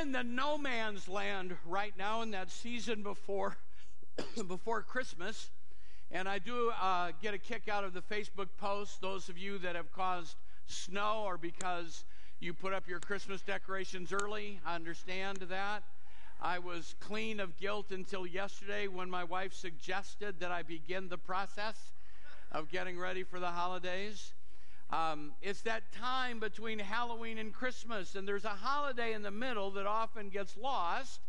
in the no man's land right now in that season before before Christmas. And I do uh, get a kick out of the Facebook posts, those of you that have caused snow or because you put up your Christmas decorations early. I understand that. I was clean of guilt until yesterday when my wife suggested that I begin the process of getting ready for the holidays. Um, it's that time between Halloween and Christmas, and there's a holiday in the middle that often gets lost,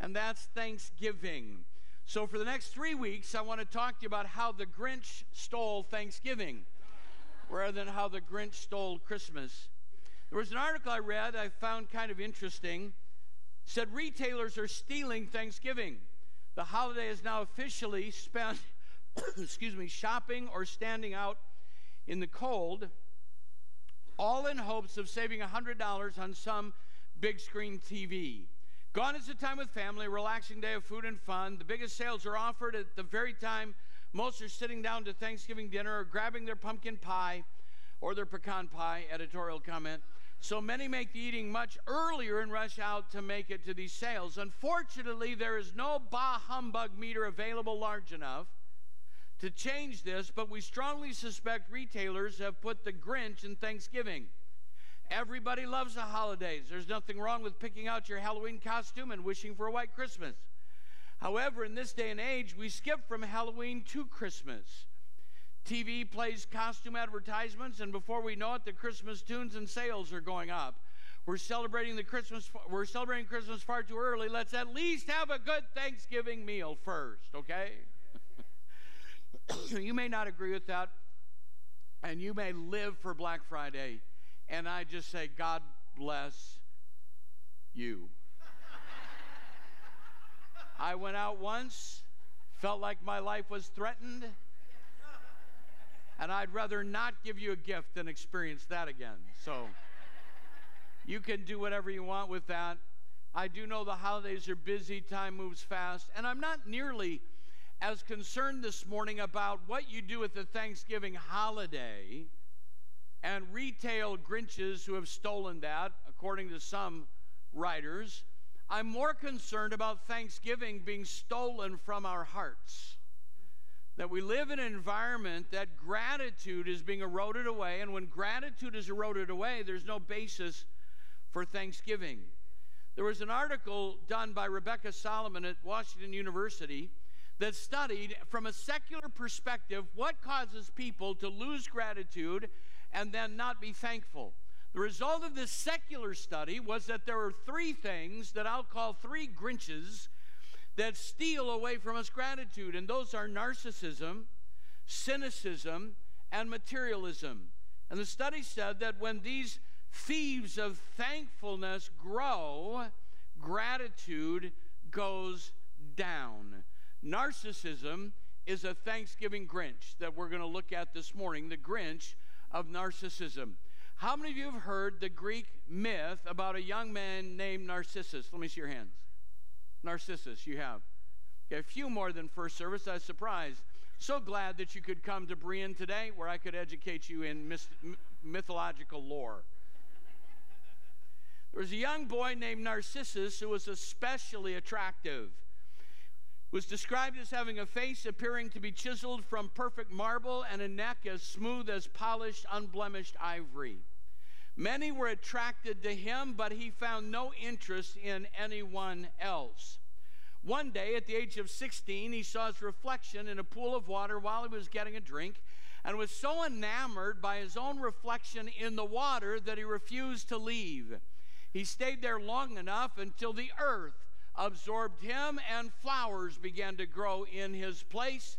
and that's Thanksgiving. So, for the next three weeks, I want to talk to you about how the Grinch stole Thanksgiving rather than how the Grinch stole Christmas. There was an article I read I found kind of interesting. It said retailers are stealing Thanksgiving. The holiday is now officially spent, excuse me, shopping or standing out in the cold, all in hopes of saving $100 on some big screen TV. Gone is the time with family, relaxing day of food and fun. The biggest sales are offered at the very time most are sitting down to Thanksgiving dinner or grabbing their pumpkin pie or their pecan pie, editorial comment. So many make the eating much earlier and rush out to make it to these sales. Unfortunately, there is no bah humbug meter available large enough to change this, but we strongly suspect retailers have put the Grinch in Thanksgiving. Everybody loves the holidays. There's nothing wrong with picking out your Halloween costume and wishing for a white Christmas. However, in this day and age, we skip from Halloween to Christmas. TV plays costume advertisements, and before we know it, the Christmas tunes and sales are going up. We're celebrating the Christmas. We're celebrating Christmas far too early. Let's at least have a good Thanksgiving meal first, okay? you may not agree with that, and you may live for Black Friday. And I just say, God bless you. I went out once, felt like my life was threatened, and I'd rather not give you a gift than experience that again. So you can do whatever you want with that. I do know the holidays are busy, time moves fast, and I'm not nearly as concerned this morning about what you do with the Thanksgiving holiday and retail Grinches who have stolen that, according to some writers. I'm more concerned about Thanksgiving being stolen from our hearts. That we live in an environment that gratitude is being eroded away, and when gratitude is eroded away, there's no basis for Thanksgiving. There was an article done by Rebecca Solomon at Washington University that studied from a secular perspective what causes people to lose gratitude and then not be thankful. The result of this secular study was that there are three things that I'll call three Grinches that steal away from us gratitude, and those are narcissism, cynicism, and materialism. And the study said that when these thieves of thankfulness grow, gratitude goes down. Narcissism is a Thanksgiving Grinch that we're going to look at this morning, the Grinch of narcissism. How many of you have heard the Greek myth about a young man named Narcissus? Let me see your hands. Narcissus, you have. Okay, a few more than first service. I was surprised. So glad that you could come to Brian today where I could educate you in myth- mythological lore. There was a young boy named Narcissus who was especially attractive was described as having a face appearing to be chiseled from perfect marble and a neck as smooth as polished, unblemished ivory. Many were attracted to him, but he found no interest in anyone else. One day, at the age of 16, he saw his reflection in a pool of water while he was getting a drink and was so enamored by his own reflection in the water that he refused to leave. He stayed there long enough until the earth absorbed him, and flowers began to grow in his place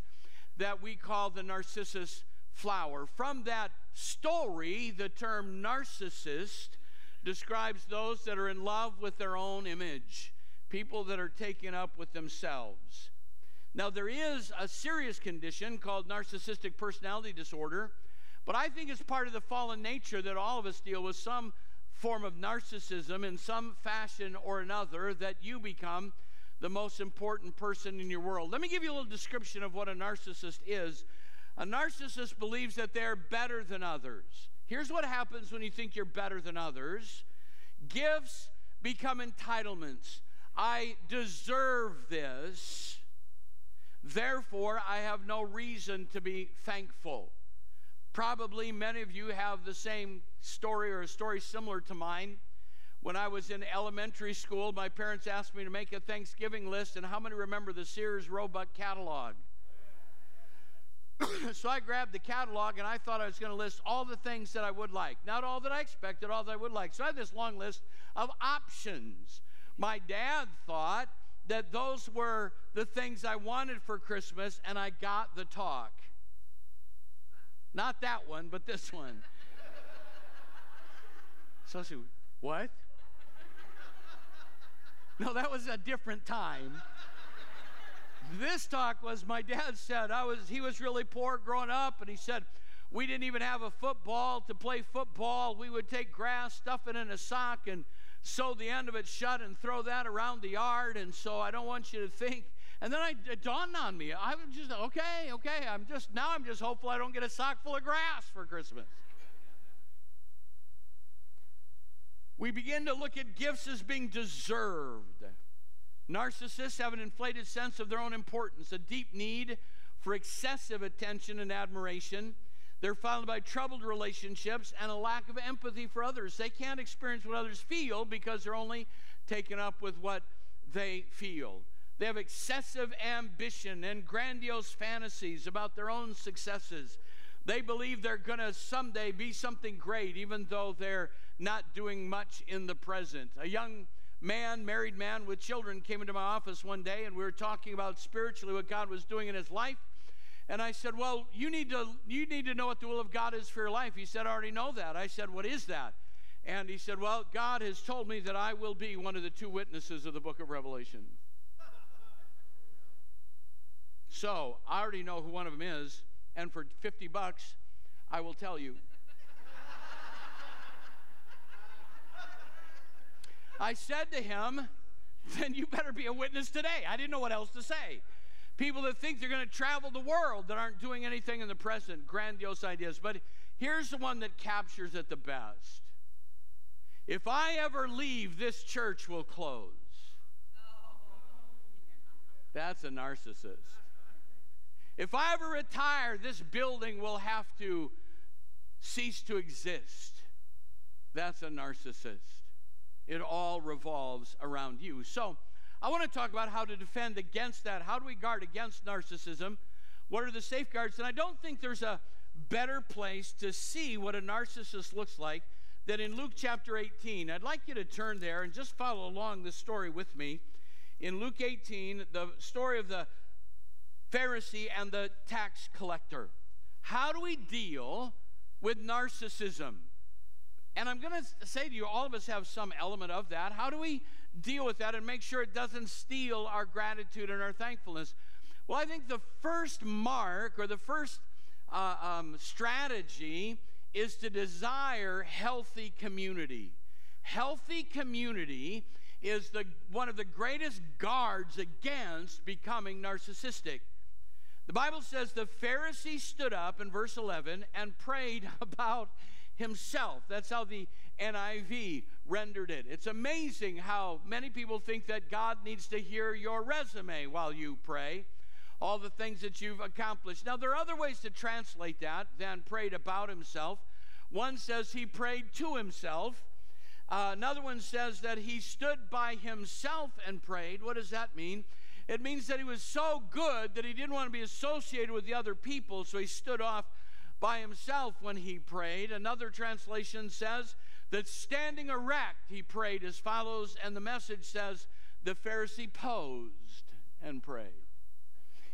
that we call the narcissus flower. From that story, the term narcissist describes those that are in love with their own image, people that are taken up with themselves. Now, there is a serious condition called narcissistic personality disorder, but I think it's part of the fallen nature that all of us deal with some form of narcissism in some fashion or another that you become the most important person in your world. Let me give you a little description of what a narcissist is. A narcissist believes that they're better than others. Here's what happens when you think you're better than others gifts, become entitlements. I deserve this. Therefore, I have no reason to be thankful. Probably many of you have the same story or a story similar to mine. When I was in elementary school, my parents asked me to make a Thanksgiving list, and how many remember the Sears Roebuck catalog? so I grabbed the catalog and I thought I was going to list all the things that I would like. Not all that I expected, all that I would like. So I had this long list of options. My dad thought that those were the things I wanted for Christmas, and I got the talk. Not that one, but this one. So she, what? No, that was a different time. This talk was my dad said I was he was really poor growing up and he said we didn't even have a football to play football. We would take grass, stuff it in a sock and sew the end of it shut and throw that around the yard and so I don't want you to think and then I, it dawned on me. I was just okay, okay. I'm just now I'm just hopeful I don't get a sock full of grass for Christmas. We begin to look at gifts as being deserved. Narcissists have an inflated sense of their own importance, a deep need for excessive attention and admiration. They're followed by troubled relationships and a lack of empathy for others. They can't experience what others feel because they're only taken up with what they feel. They have excessive ambition and grandiose fantasies about their own successes. They believe they're going to someday be something great, even though they're not doing much in the present. A young man, married man with children, came into my office one day and we were talking about spiritually what God was doing in his life. And I said, Well, you need to you need to know what the will of God is for your life. He said, I already know that. I said, What is that? And he said, Well, God has told me that I will be one of the two witnesses of the book of Revelation. so I already know who one of them is, and for 50 bucks, I will tell you. I said to him, then you better be a witness today. I didn't know what else to say. People that think they're going to travel the world that aren't doing anything in the present, grandiose ideas. But here's the one that captures it the best. If I ever leave, this church will close. That's a narcissist. If I ever retire, this building will have to cease to exist. That's a narcissist. It all revolves around you. So, I want to talk about how to defend against that. How do we guard against narcissism? What are the safeguards? And I don't think there's a better place to see what a narcissist looks like than in Luke chapter 18. I'd like you to turn there and just follow along this story with me. In Luke 18, the story of the Pharisee and the tax collector. How do we deal with narcissism? And I'm going to say to you, all of us have some element of that. How do we deal with that and make sure it doesn't steal our gratitude and our thankfulness? Well, I think the first mark or the first uh, um, strategy is to desire healthy community. Healthy community is the, one of the greatest guards against becoming narcissistic. The Bible says the Pharisee stood up in verse 11 and prayed about himself. That's how the NIV rendered it. It's amazing how many people think that God needs to hear your resume while you pray, all the things that you've accomplished. Now, there are other ways to translate that than prayed about himself. One says he prayed to himself. Uh, another one says that he stood by himself and prayed. What does that mean? It means that he was so good that he didn't want to be associated with the other people, so he stood off by himself when he prayed. Another translation says that standing erect, he prayed as follows, and the message says, the Pharisee posed and prayed.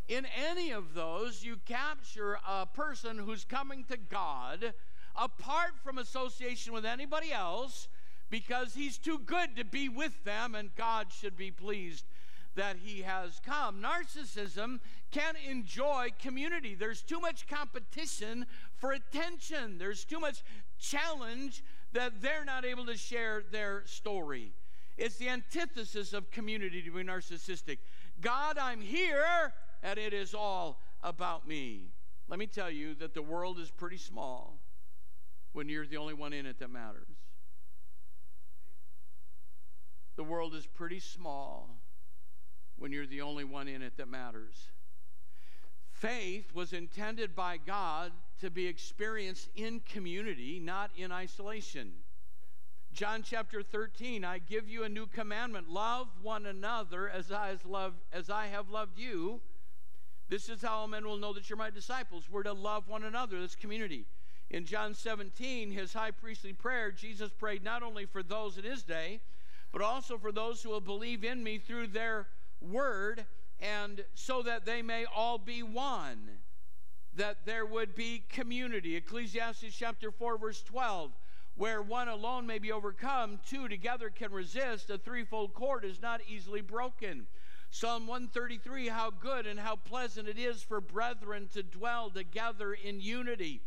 In any of those, you capture a person who's coming to God apart from association with anybody else because he's too good to be with them and God should be pleased that he has come. Narcissism can't enjoy community. There's too much competition for attention, there's too much challenge that they're not able to share their story. It's the antithesis of community to be narcissistic. God, I'm here, and it is all about me. Let me tell you that the world is pretty small when you're the only one in it that matters. the world is pretty small when you're the only one in it that matters. Faith was intended by God to be experienced in community, not in isolation. John chapter 13, I give you a new commandment love one another as I, as, I have loved you. This is how men will know that you're my disciples. We're to love one another, this community. In John 17, his high priestly prayer, Jesus prayed not only for those in his day, but also for those who will believe in me through their word, and so that they may all be one, that there would be community. Ecclesiastes chapter 4, verse 12 where one alone may be overcome, two together can resist. A threefold cord is not easily broken. Psalm 133 How good and how pleasant it is for brethren to dwell together in unity.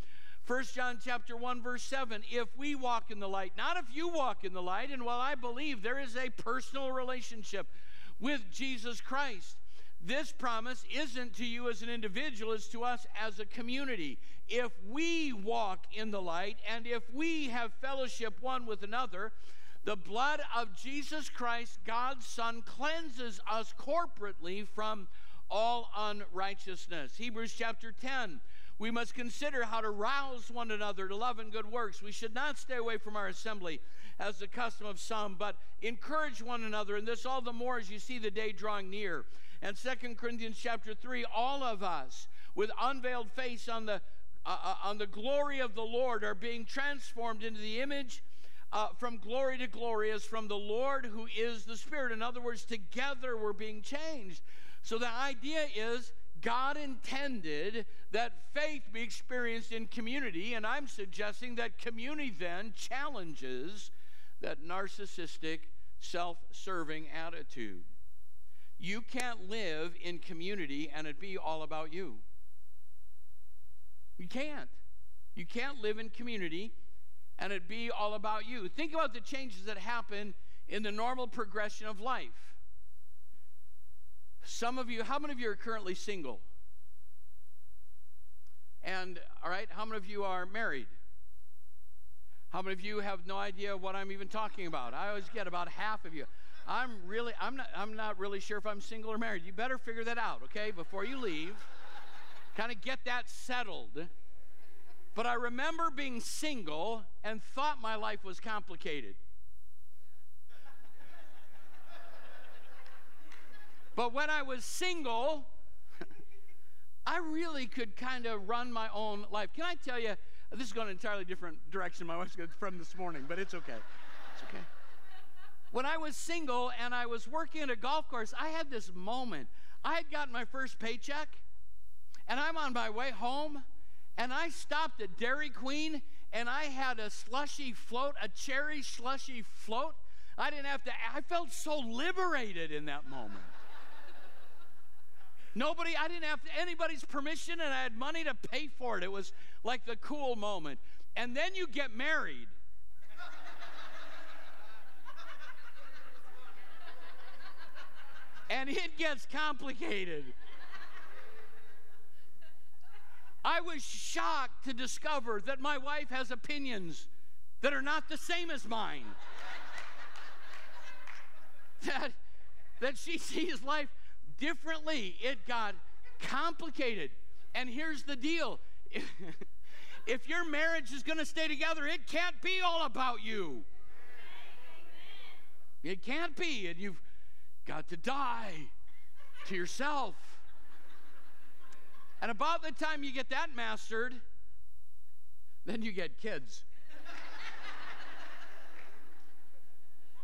1 John chapter 1 verse 7 if we walk in the light not if you walk in the light and while I believe there is a personal relationship with Jesus Christ this promise isn't to you as an individual it's to us as a community if we walk in the light and if we have fellowship one with another, the blood of Jesus Christ, God's Son, cleanses us corporately from all unrighteousness. Hebrews chapter 10. We must consider how to rouse one another to love and good works. We should not stay away from our assembly as the custom of some, but encourage one another, and this all the more as you see the day drawing near. And Second Corinthians chapter 3, all of us with unveiled face on the uh, uh, on the glory of the Lord are being transformed into the image uh, from glory to glory as from the Lord who is the Spirit. In other words, together we're being changed. So the idea is God intended that faith be experienced in community, and I'm suggesting that community then challenges that narcissistic, self serving attitude. You can't live in community and it be all about you. You can't. You can't live in community and it be all about you. Think about the changes that happen in the normal progression of life. Some of you, how many of you are currently single? And, all right, how many of you are married? How many of you have no idea what I'm even talking about? I always get about half of you. I'm really, I'm not, I'm not really sure if I'm single or married. You better figure that out, okay, before you leave kind of get that settled. But I remember being single and thought my life was complicated. But when I was single, I really could kind of run my own life. Can I tell you, this is going an entirely different direction my wife's going from this morning, but it's okay. It's okay. When I was single and I was working at a golf course, I had this moment. I had gotten my first paycheck and I'm on my way home, and I stopped at Dairy Queen, and I had a slushy float, a cherry slushy float. I didn't have to, I felt so liberated in that moment. Nobody, I didn't have to, anybody's permission, and I had money to pay for it. It was like the cool moment. And then you get married. and it gets complicated. I was shocked to discover that my wife has opinions that are not the same as mine. that, that she sees life differently. It got complicated. And here's the deal if your marriage is going to stay together, it can't be all about you. It can't be. And you've got to die to yourself. And about the time you get that mastered, then you get kids.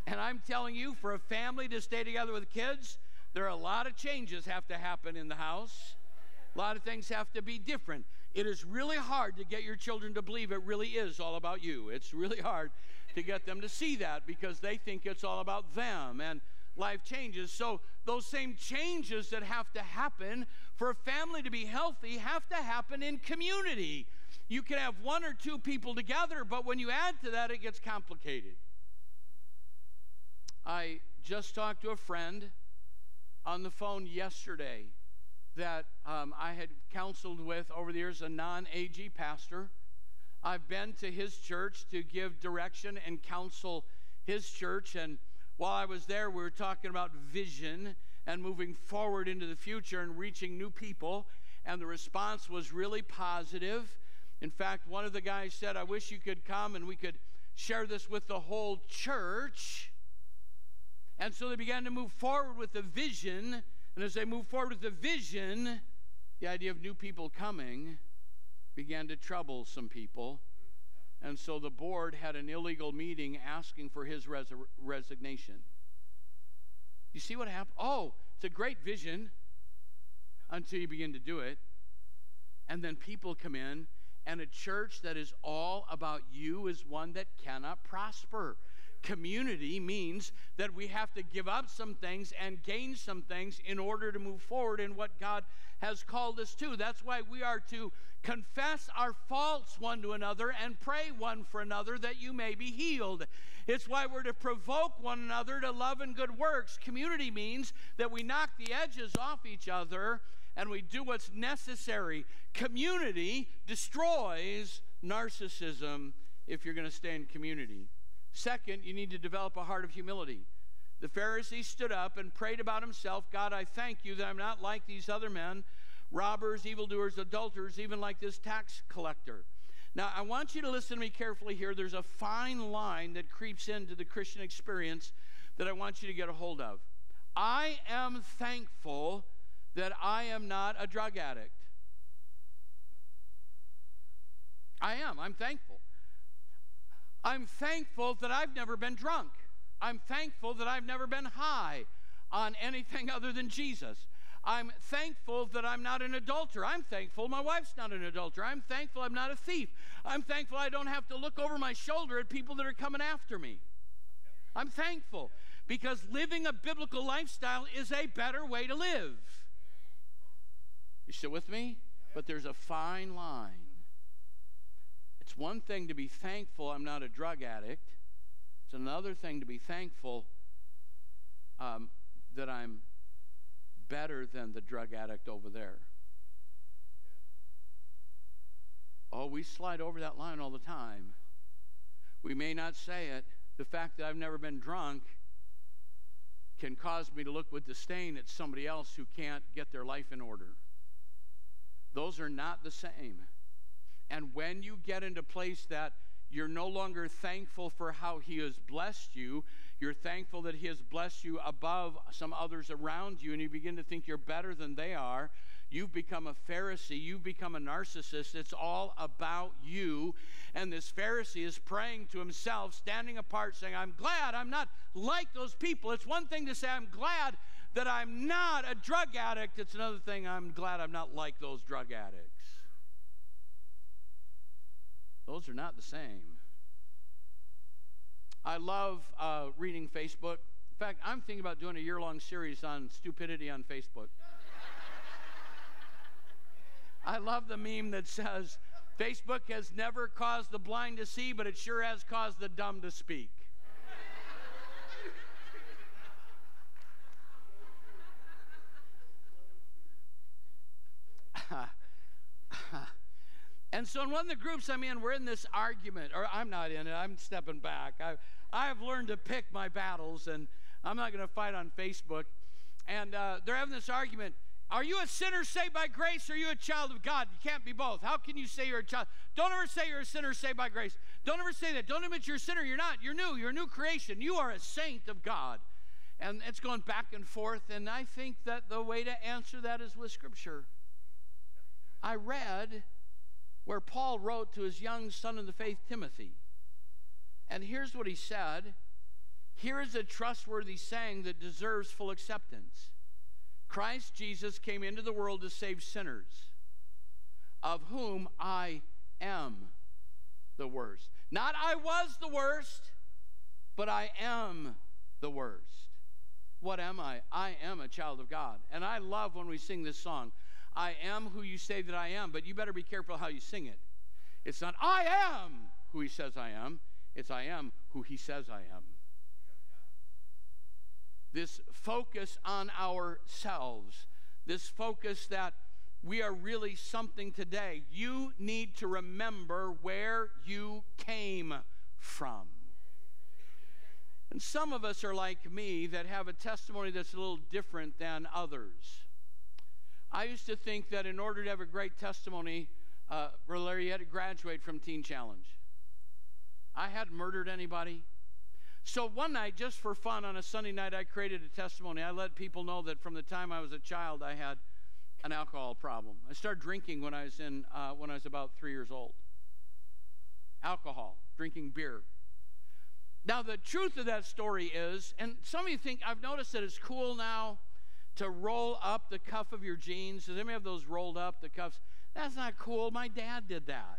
and I'm telling you, for a family to stay together with kids, there are a lot of changes have to happen in the house. A lot of things have to be different. It is really hard to get your children to believe it really is all about you. It's really hard to get them to see that because they think it's all about them and life changes. So, those same changes that have to happen for a family to be healthy have to happen in community. You can have one or two people together, but when you add to that, it gets complicated. I just talked to a friend on the phone yesterday that um, I had counseled with over the years, a non AG pastor. I've been to his church to give direction and counsel his church, and while I was there, we were talking about vision and moving forward into the future and reaching new people. And the response was really positive. In fact, one of the guys said, I wish you could come and we could share this with the whole church. And so they began to move forward with the vision. And as they moved forward with the vision, the idea of new people coming began to trouble some people. And so the board had an illegal meeting asking for his res- resignation. You see what happened? Oh, it's a great vision until you begin to do it. And then people come in, and a church that is all about you is one that cannot prosper. Community means that we have to give up some things and gain some things in order to move forward in what God has called us to. That's why we are to confess our faults one to another and pray one for another that you may be healed. It's why we're to provoke one another to love and good works. Community means that we knock the edges off each other and we do what's necessary. Community destroys narcissism if you're going to stay in community. Second, you need to develop a heart of humility. The Pharisee stood up and prayed about himself God, I thank you that I'm not like these other men, robbers, evildoers, adulterers, even like this tax collector. Now, I want you to listen to me carefully here. There's a fine line that creeps into the Christian experience that I want you to get a hold of. I am thankful that I am not a drug addict. I am. I'm thankful. I'm thankful that I've never been drunk. I'm thankful that I've never been high on anything other than Jesus. I'm thankful that I'm not an adulterer. I'm thankful my wife's not an adulterer. I'm thankful I'm not a thief. I'm thankful I don't have to look over my shoulder at people that are coming after me. I'm thankful because living a biblical lifestyle is a better way to live. You still with me? But there's a fine line. It's one thing to be thankful I'm not a drug addict. It's another thing to be thankful um, that I'm better than the drug addict over there. Oh, we slide over that line all the time. We may not say it. The fact that I've never been drunk can cause me to look with disdain at somebody else who can't get their life in order. Those are not the same. And when you get into place that you're no longer thankful for how he has blessed you, you're thankful that he has blessed you above some others around you, and you begin to think you're better than they are. You've become a Pharisee. You've become a narcissist. It's all about you. And this Pharisee is praying to himself, standing apart, saying, I'm glad I'm not like those people. It's one thing to say, I'm glad that I'm not a drug addict. It's another thing, I'm glad I'm not like those drug addicts. Those are not the same. I love uh, reading Facebook. In fact, I'm thinking about doing a year long series on stupidity on Facebook. I love the meme that says, Facebook has never caused the blind to see, but it sure has caused the dumb to speak. and so in one of the groups I'm in, we're in this argument, or I'm not in it, I'm stepping back. I, I've learned to pick my battles, and I'm not going to fight on Facebook. And uh, they're having this argument. Are you a sinner saved by grace or are you a child of God? You can't be both. How can you say you're a child? Don't ever say you're a sinner saved by grace. Don't ever say that. Don't admit you're a sinner. You're not. You're new. You're a new creation. You are a saint of God. And it's going back and forth. And I think that the way to answer that is with Scripture. I read where Paul wrote to his young son in the faith, Timothy. And here's what he said Here is a trustworthy saying that deserves full acceptance Christ Jesus came into the world to save sinners, of whom I am the worst. Not I was the worst, but I am the worst. What am I? I am a child of God. And I love when we sing this song. I am who you say that I am, but you better be careful how you sing it. It's not, I am who he says I am, it's, I am who he says I am. This focus on ourselves, this focus that we are really something today. You need to remember where you came from. And some of us are like me that have a testimony that's a little different than others. I used to think that in order to have a great testimony, uh, Brother you had to graduate from Teen Challenge. I hadn't murdered anybody. So one night, just for fun, on a Sunday night, I created a testimony. I let people know that from the time I was a child, I had an alcohol problem. I started drinking when I was in uh, when I was about three years old. Alcohol, drinking beer. Now the truth of that story is, and some of you think I've noticed that it's cool now to roll up the cuff of your jeans. Does anybody have those rolled up the cuffs? That's not cool. My dad did that.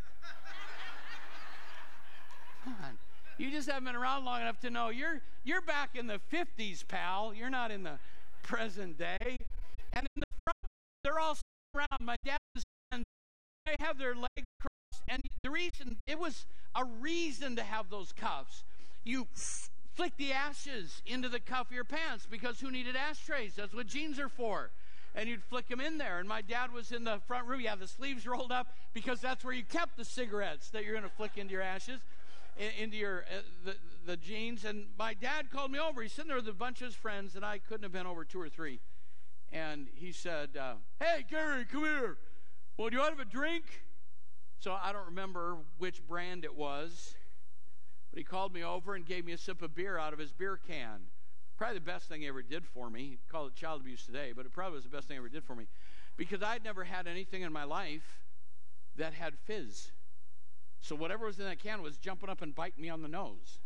Come on. You just haven't been around long enough to know you're you're back in the 50s, pal. You're not in the present day. And in the front, they're all sitting around. My dad and they have their legs crossed. And the reason it was a reason to have those cuffs. You flick the ashes into the cuff of your pants because who needed ashtrays? That's what jeans are for. And you'd flick them in there. And my dad was in the front room. You have the sleeves rolled up because that's where you kept the cigarettes that you're going to flick into your ashes into your uh, the, the jeans. And my dad called me over. He's sitting there with a bunch of his friends, and I couldn't have been over two or three. And he said, uh, "Hey, Gary, come here. Well, do you want to have a drink?" So I don't remember which brand it was, but he called me over and gave me a sip of beer out of his beer can. Probably the best thing he ever did for me. He'd call it child abuse today, but it probably was the best thing he ever did for me because I'd never had anything in my life that had fizz. So whatever was in that can was jumping up and biting me on the nose.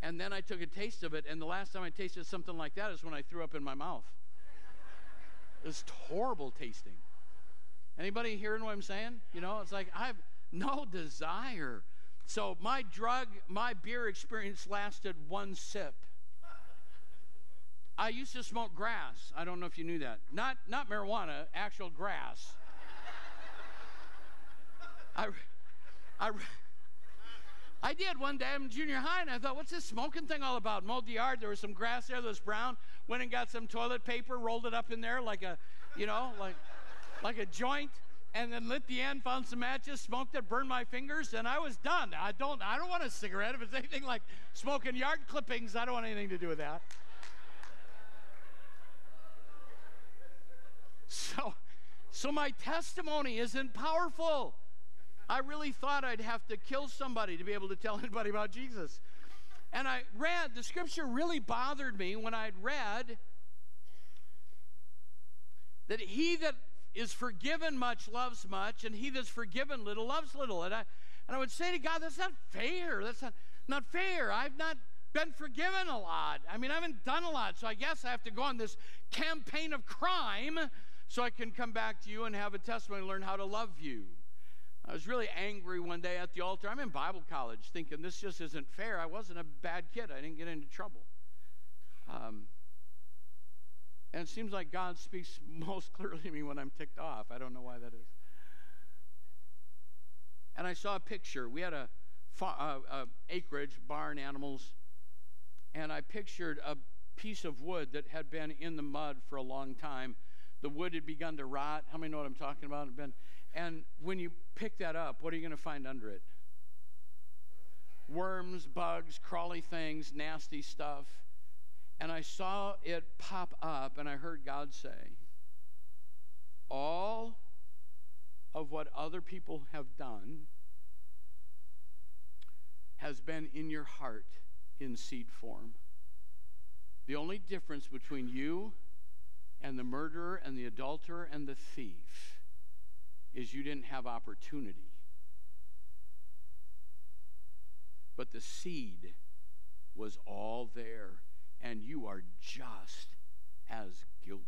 And then I took a taste of it, and the last time I tasted something like that is when I threw up in my mouth. It was horrible tasting. Anybody hearing what I'm saying? You know, it's like I have no desire. So my drug, my beer experience lasted one sip. I used to smoke grass. I don't know if you knew that. Not not marijuana, actual grass. I I, I did one day in junior high, and I thought, what's this smoking thing all about? Mowed the yard. There was some grass there that was brown. Went and got some toilet paper, rolled it up in there like a, you know, like, like a joint, and then lit the end, found some matches, smoked it, burned my fingers, and I was done. I don't, I don't want a cigarette. If it's anything like smoking yard clippings, I don't want anything to do with that. So, so my testimony isn't powerful. I really thought I'd have to kill somebody to be able to tell anybody about Jesus. And I read, the scripture really bothered me when I'd read that he that is forgiven much loves much, and he that's forgiven little loves little. And I, and I would say to God, that's not fair. That's not, not fair. I've not been forgiven a lot. I mean, I haven't done a lot. So I guess I have to go on this campaign of crime so I can come back to you and have a testimony and learn how to love you. I was really angry one day at the altar. I'm in Bible college thinking this just isn't fair. I wasn't a bad kid, I didn't get into trouble. Um, and it seems like God speaks most clearly to me when I'm ticked off. I don't know why that is. And I saw a picture. We had a, uh, a, acreage, barn animals, and I pictured a piece of wood that had been in the mud for a long time. The wood had begun to rot. How many know what I'm talking about? Been and when you pick that up, what are you going to find under it? Worms, bugs, crawly things, nasty stuff. And I saw it pop up, and I heard God say, All of what other people have done has been in your heart in seed form. The only difference between you and the murderer and the adulterer and the thief is you didn't have opportunity. But the seed was all there, and you are just as guilty.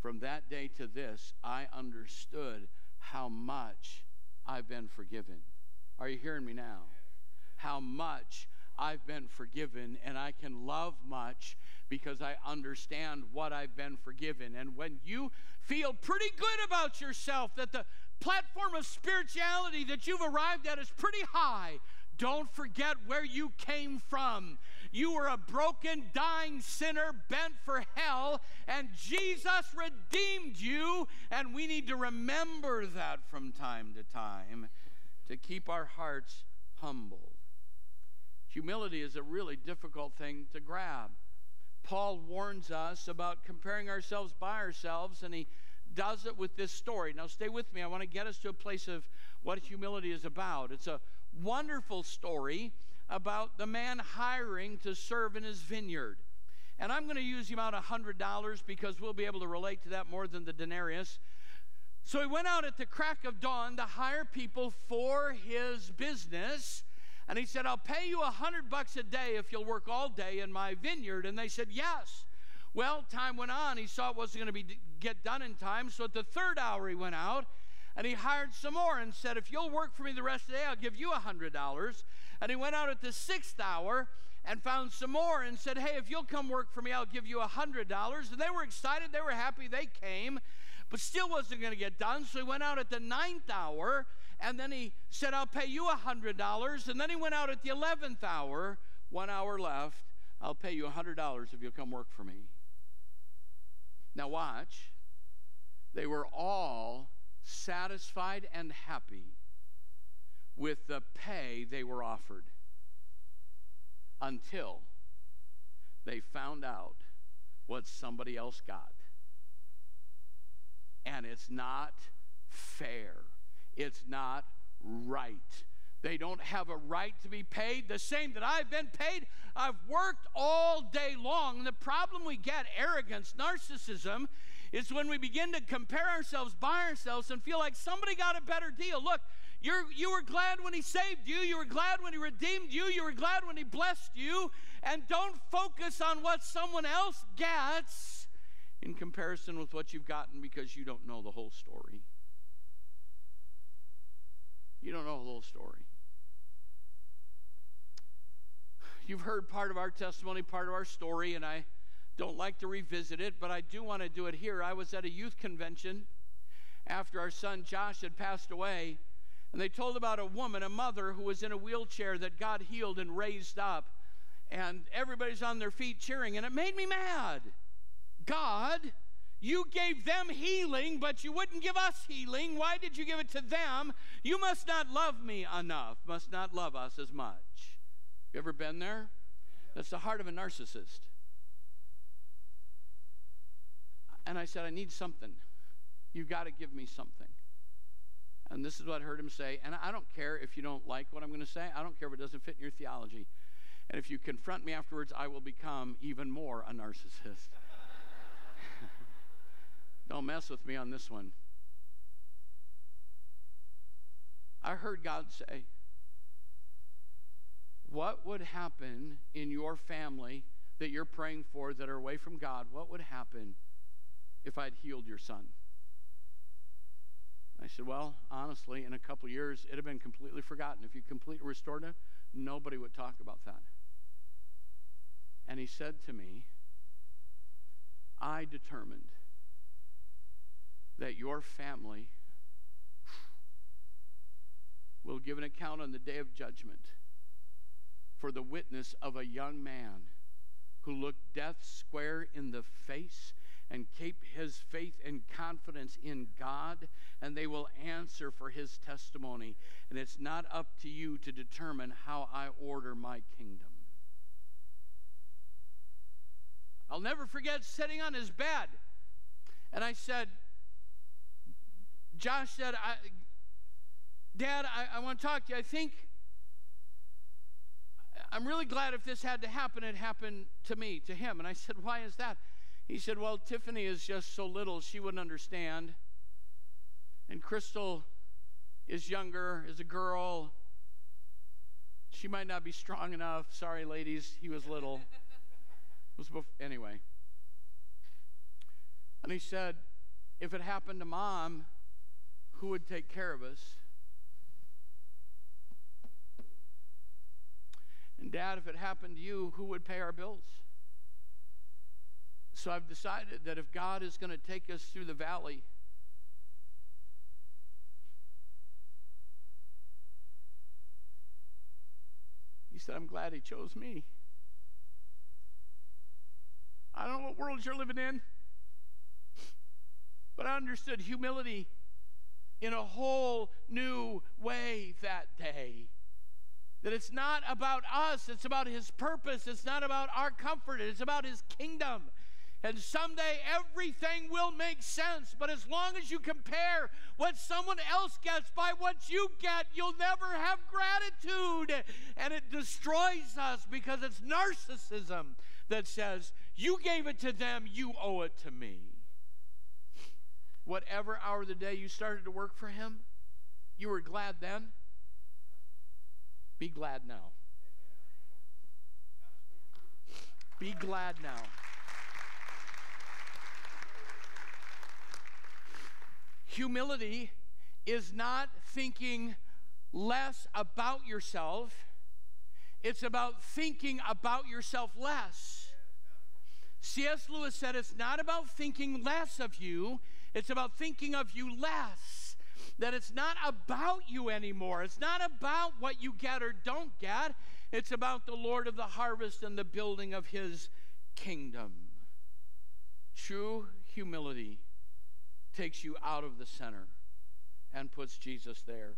From that day to this, I understood how much I've been forgiven. Are you hearing me now? How much I've been forgiven, and I can love much because I understand what I've been forgiven. And when you feel pretty good about yourself, that the platform of spirituality that you've arrived at is pretty high, don't forget where you came from. You were a broken, dying sinner bent for hell, and Jesus redeemed you. And we need to remember that from time to time to keep our hearts humble. Humility is a really difficult thing to grab. Paul warns us about comparing ourselves by ourselves, and he does it with this story. Now, stay with me. I want to get us to a place of what humility is about. It's a wonderful story about the man hiring to serve in his vineyard. And I'm going to use of $100 because we'll be able to relate to that more than the denarius. So he went out at the crack of dawn to hire people for his business. And he said, I'll pay you a hundred bucks a day if you'll work all day in my vineyard. And they said, Yes. Well, time went on. He saw it wasn't going to be get done in time. So at the third hour, he went out and he hired some more and said, If you'll work for me the rest of the day, I'll give you a hundred dollars. And he went out at the sixth hour and found some more and said, Hey, if you'll come work for me, I'll give you a hundred dollars. And they were excited, they were happy, they came, but still wasn't going to get done. So he went out at the ninth hour and then he said, I'll pay you a hundred dollars. And then he went out at the eleventh hour, one hour left. I'll pay you a hundred dollars if you'll come work for me. Now watch. They were all satisfied and happy with the pay they were offered until they found out what somebody else got. And it's not fair. It's not right. They don't have a right to be paid the same that I've been paid. I've worked all day long. And the problem we get, arrogance, narcissism, is when we begin to compare ourselves by ourselves and feel like somebody got a better deal. Look, you're, you were glad when he saved you. You were glad when he redeemed you. You were glad when he blessed you. And don't focus on what someone else gets in comparison with what you've gotten because you don't know the whole story. You don't know the whole story. You've heard part of our testimony, part of our story, and I don't like to revisit it, but I do want to do it here. I was at a youth convention after our son Josh had passed away and they told about a woman, a mother who was in a wheelchair that God healed and raised up. And everybody's on their feet cheering. And it made me mad. God, you gave them healing, but you wouldn't give us healing. Why did you give it to them? You must not love me enough, must not love us as much. You ever been there? That's the heart of a narcissist. And I said, I need something. You've got to give me something. And this is what I heard him say. And I don't care if you don't like what I'm going to say. I don't care if it doesn't fit in your theology. And if you confront me afterwards, I will become even more a narcissist. don't mess with me on this one. I heard God say, What would happen in your family that you're praying for that are away from God? What would happen if I'd healed your son? I said, Well, honestly, in a couple years, it'd have been completely forgotten. If you completely restored it, nobody would talk about that. And he said to me, I determined that your family will give an account on the day of judgment for the witness of a young man who looked death square in the face and keep his faith and confidence in God, and they will answer for his testimony. And it's not up to you to determine how I order my kingdom. I'll never forget sitting on his bed, and I said, Josh said, I, Dad, I, I want to talk to you. I think I'm really glad if this had to happen, it happened to me, to him. And I said, Why is that? He said, Well, Tiffany is just so little, she wouldn't understand. And Crystal is younger, is a girl. She might not be strong enough. Sorry, ladies, he was little. was before, anyway. And he said, If it happened to mom, who would take care of us? And dad, if it happened to you, who would pay our bills? So I've decided that if God is going to take us through the valley, He said, I'm glad He chose me. I don't know what world you're living in, but I understood humility in a whole new way that day. That it's not about us, it's about His purpose, it's not about our comfort, it's about His kingdom. And someday everything will make sense. But as long as you compare what someone else gets by what you get, you'll never have gratitude. And it destroys us because it's narcissism that says, You gave it to them, you owe it to me. Whatever hour of the day you started to work for Him, you were glad then. Be glad now. Be glad now. Humility is not thinking less about yourself, it's about thinking about yourself less. C.S. Lewis said it's not about thinking less of you, it's about thinking of you less. That it's not about you anymore. It's not about what you get or don't get. It's about the Lord of the harvest and the building of his kingdom. True humility takes you out of the center and puts Jesus there.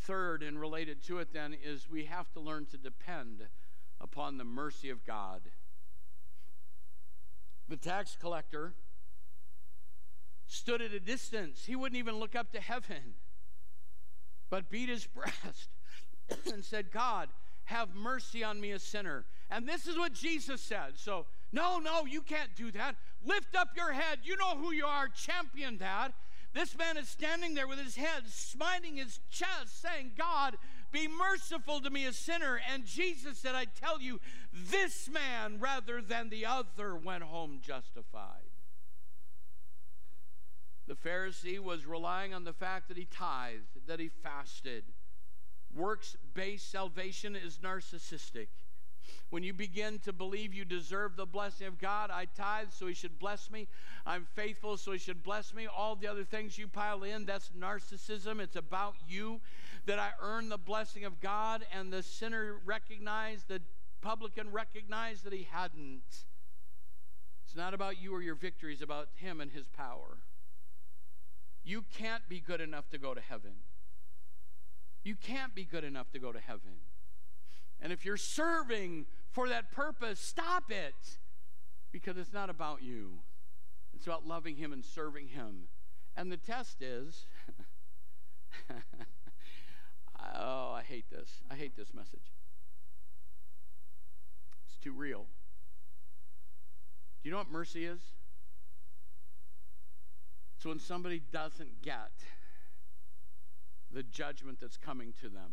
Third, and related to it, then, is we have to learn to depend upon the mercy of God. The tax collector stood at a distance. He wouldn't even look up to heaven, but beat his breast and said, God, have mercy on me, a sinner. And this is what Jesus said. So, no, no, you can't do that. Lift up your head. You know who you are. Champion that. This man is standing there with his head smiting his chest, saying, God, be merciful to me, a sinner. And Jesus said, I tell you, this man rather than the other went home justified. The Pharisee was relying on the fact that he tithed, that he fasted. Works based salvation is narcissistic. When you begin to believe you deserve the blessing of God, I tithe, so He should bless me. I'm faithful, so He should bless me. All the other things you pile in, that's narcissism. It's about you that I earn the blessing of God, and the sinner recognized, the publican recognized that he hadn't. It's not about you or your victory, it's about Him and His power. You can't be good enough to go to heaven. You can't be good enough to go to heaven. And if you're serving for that purpose, stop it because it's not about you. It's about loving Him and serving Him. And the test is oh, I hate this. I hate this message. It's too real. Do you know what mercy is? So when somebody doesn't get the judgment that's coming to them,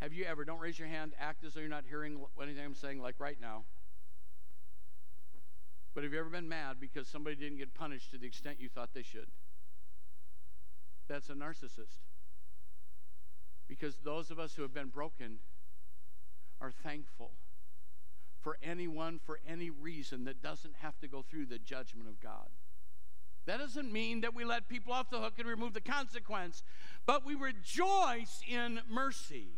have you ever, don't raise your hand, act as though you're not hearing anything I'm saying, like right now. But have you ever been mad because somebody didn't get punished to the extent you thought they should? That's a narcissist. Because those of us who have been broken are thankful for anyone, for any reason that doesn't have to go through the judgment of God. That doesn't mean that we let people off the hook and remove the consequence, but we rejoice in mercy.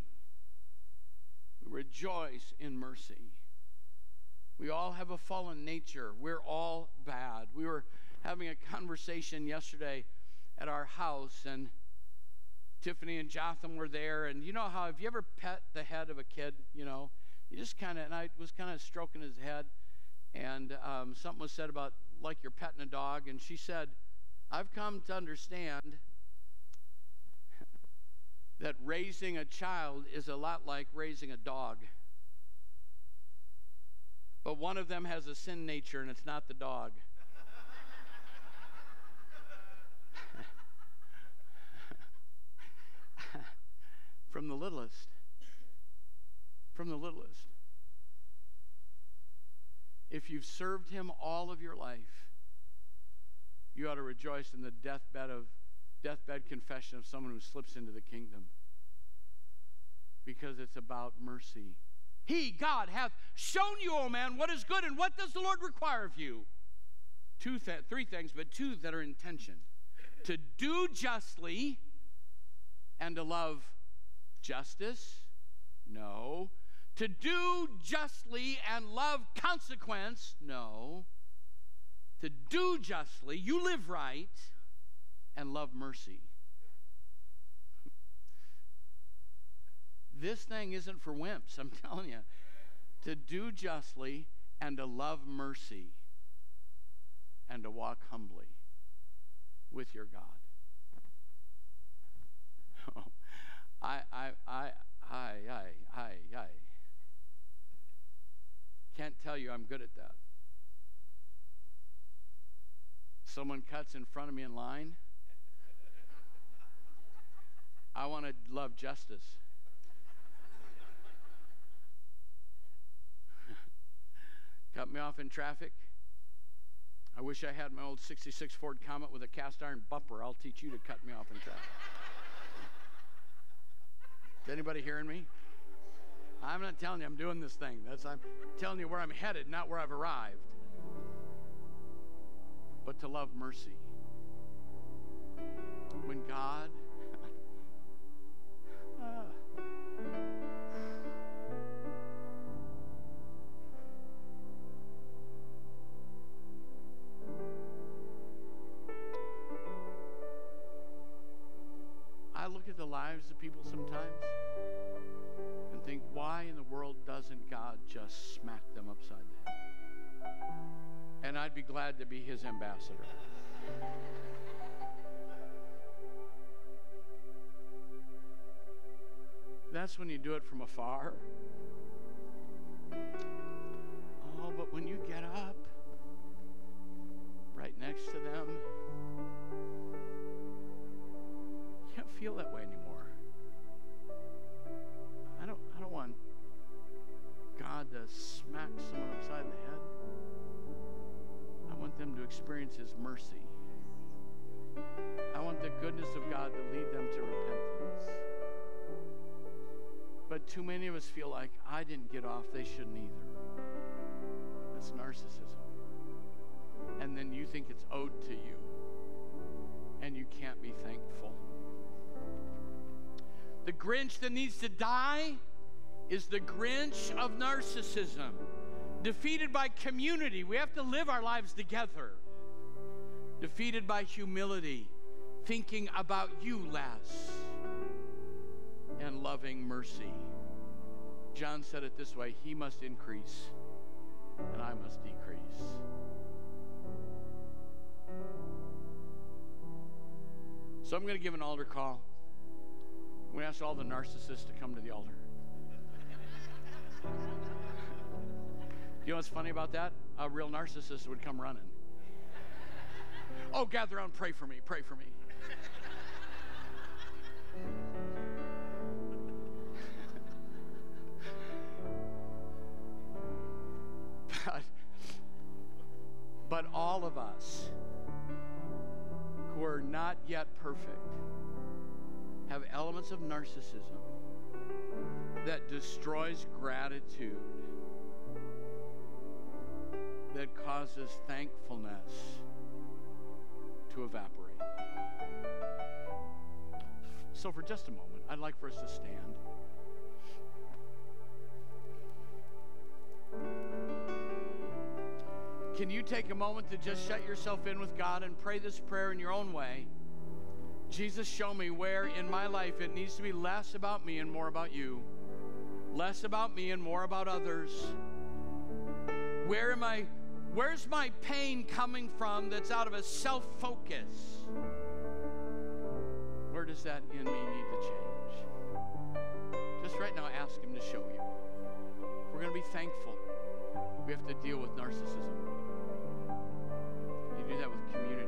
We rejoice in mercy. We all have a fallen nature. We're all bad. We were having a conversation yesterday at our house, and Tiffany and Jotham were there. And you know how, have you ever pet the head of a kid? You know, you just kind of, and I was kind of stroking his head, and um, something was said about like you're petting a dog. And she said, I've come to understand that raising a child is a lot like raising a dog. But one of them has a sin nature, and it's not the dog. From the littlest. From the littlest. If you've served him all of your life, you ought to rejoice in the deathbed of deathbed confession of someone who slips into the kingdom. Because it's about mercy. He, God, hath shown you, O man, what is good, and what does the Lord require of you? Two th- three things, but two that are intention. To do justly and to love justice? No. To do justly and love consequence? No to do justly, you live right, and love mercy. this thing isn't for wimps, I'm telling you. To do justly and to love mercy and to walk humbly with your God. Oh, I, I, I, I, I, I, I can't tell you I'm good at that. Someone cuts in front of me in line. I want to love justice. Cut me off in traffic. I wish I had my old 66 Ford Comet with a cast iron bumper. I'll teach you to cut me off in traffic. Is anybody hearing me? I'm not telling you I'm doing this thing. That's I'm telling you where I'm headed, not where I've arrived. But to love mercy. When God be glad to be his ambassador. That's when you do it from afar. Oh, but when you get up right next to them, you can't feel that way anymore. I don't I don't want God to smack someone upside the head. Want them to experience his mercy. I want the goodness of God to lead them to repentance. But too many of us feel like I didn't get off, they shouldn't either. That's narcissism. And then you think it's owed to you, and you can't be thankful. The Grinch that needs to die is the Grinch of narcissism. Defeated by community, we have to live our lives together. Defeated by humility, thinking about you less and loving mercy. John said it this way He must increase, and I must decrease. So I'm going to give an altar call. To ask all the narcissists to come to the altar. You know what's funny about that? A real narcissist would come running. Oh, gather around, pray for me, pray for me. but, but all of us who are not yet perfect have elements of narcissism that destroys gratitude, that causes thankfulness to evaporate. So, for just a moment, I'd like for us to stand. Can you take a moment to just shut yourself in with God and pray this prayer in your own way? Jesus, show me where in my life it needs to be less about me and more about you. Less about me and more about others. Where am I? Where's my pain coming from that's out of a self focus? Where does that in me need to change? Just right now, ask Him to show you. If we're going to be thankful, we have to deal with narcissism. You do that with community,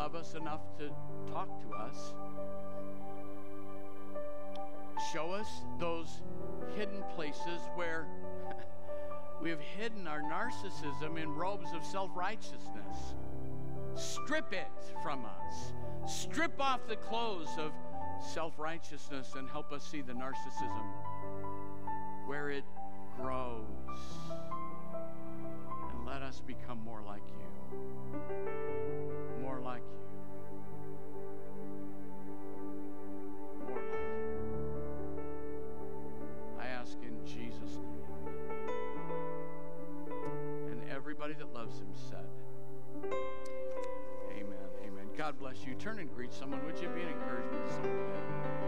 love us enough to talk to us. Show us those hidden places where we have hidden our narcissism in robes of self righteousness. Strip it from us. Strip off the clothes of self righteousness and help us see the narcissism where it grows. And let us become more like you. that loves him said. Amen. Amen. God bless you. Turn and greet someone. Would you be an encouragement to someone today?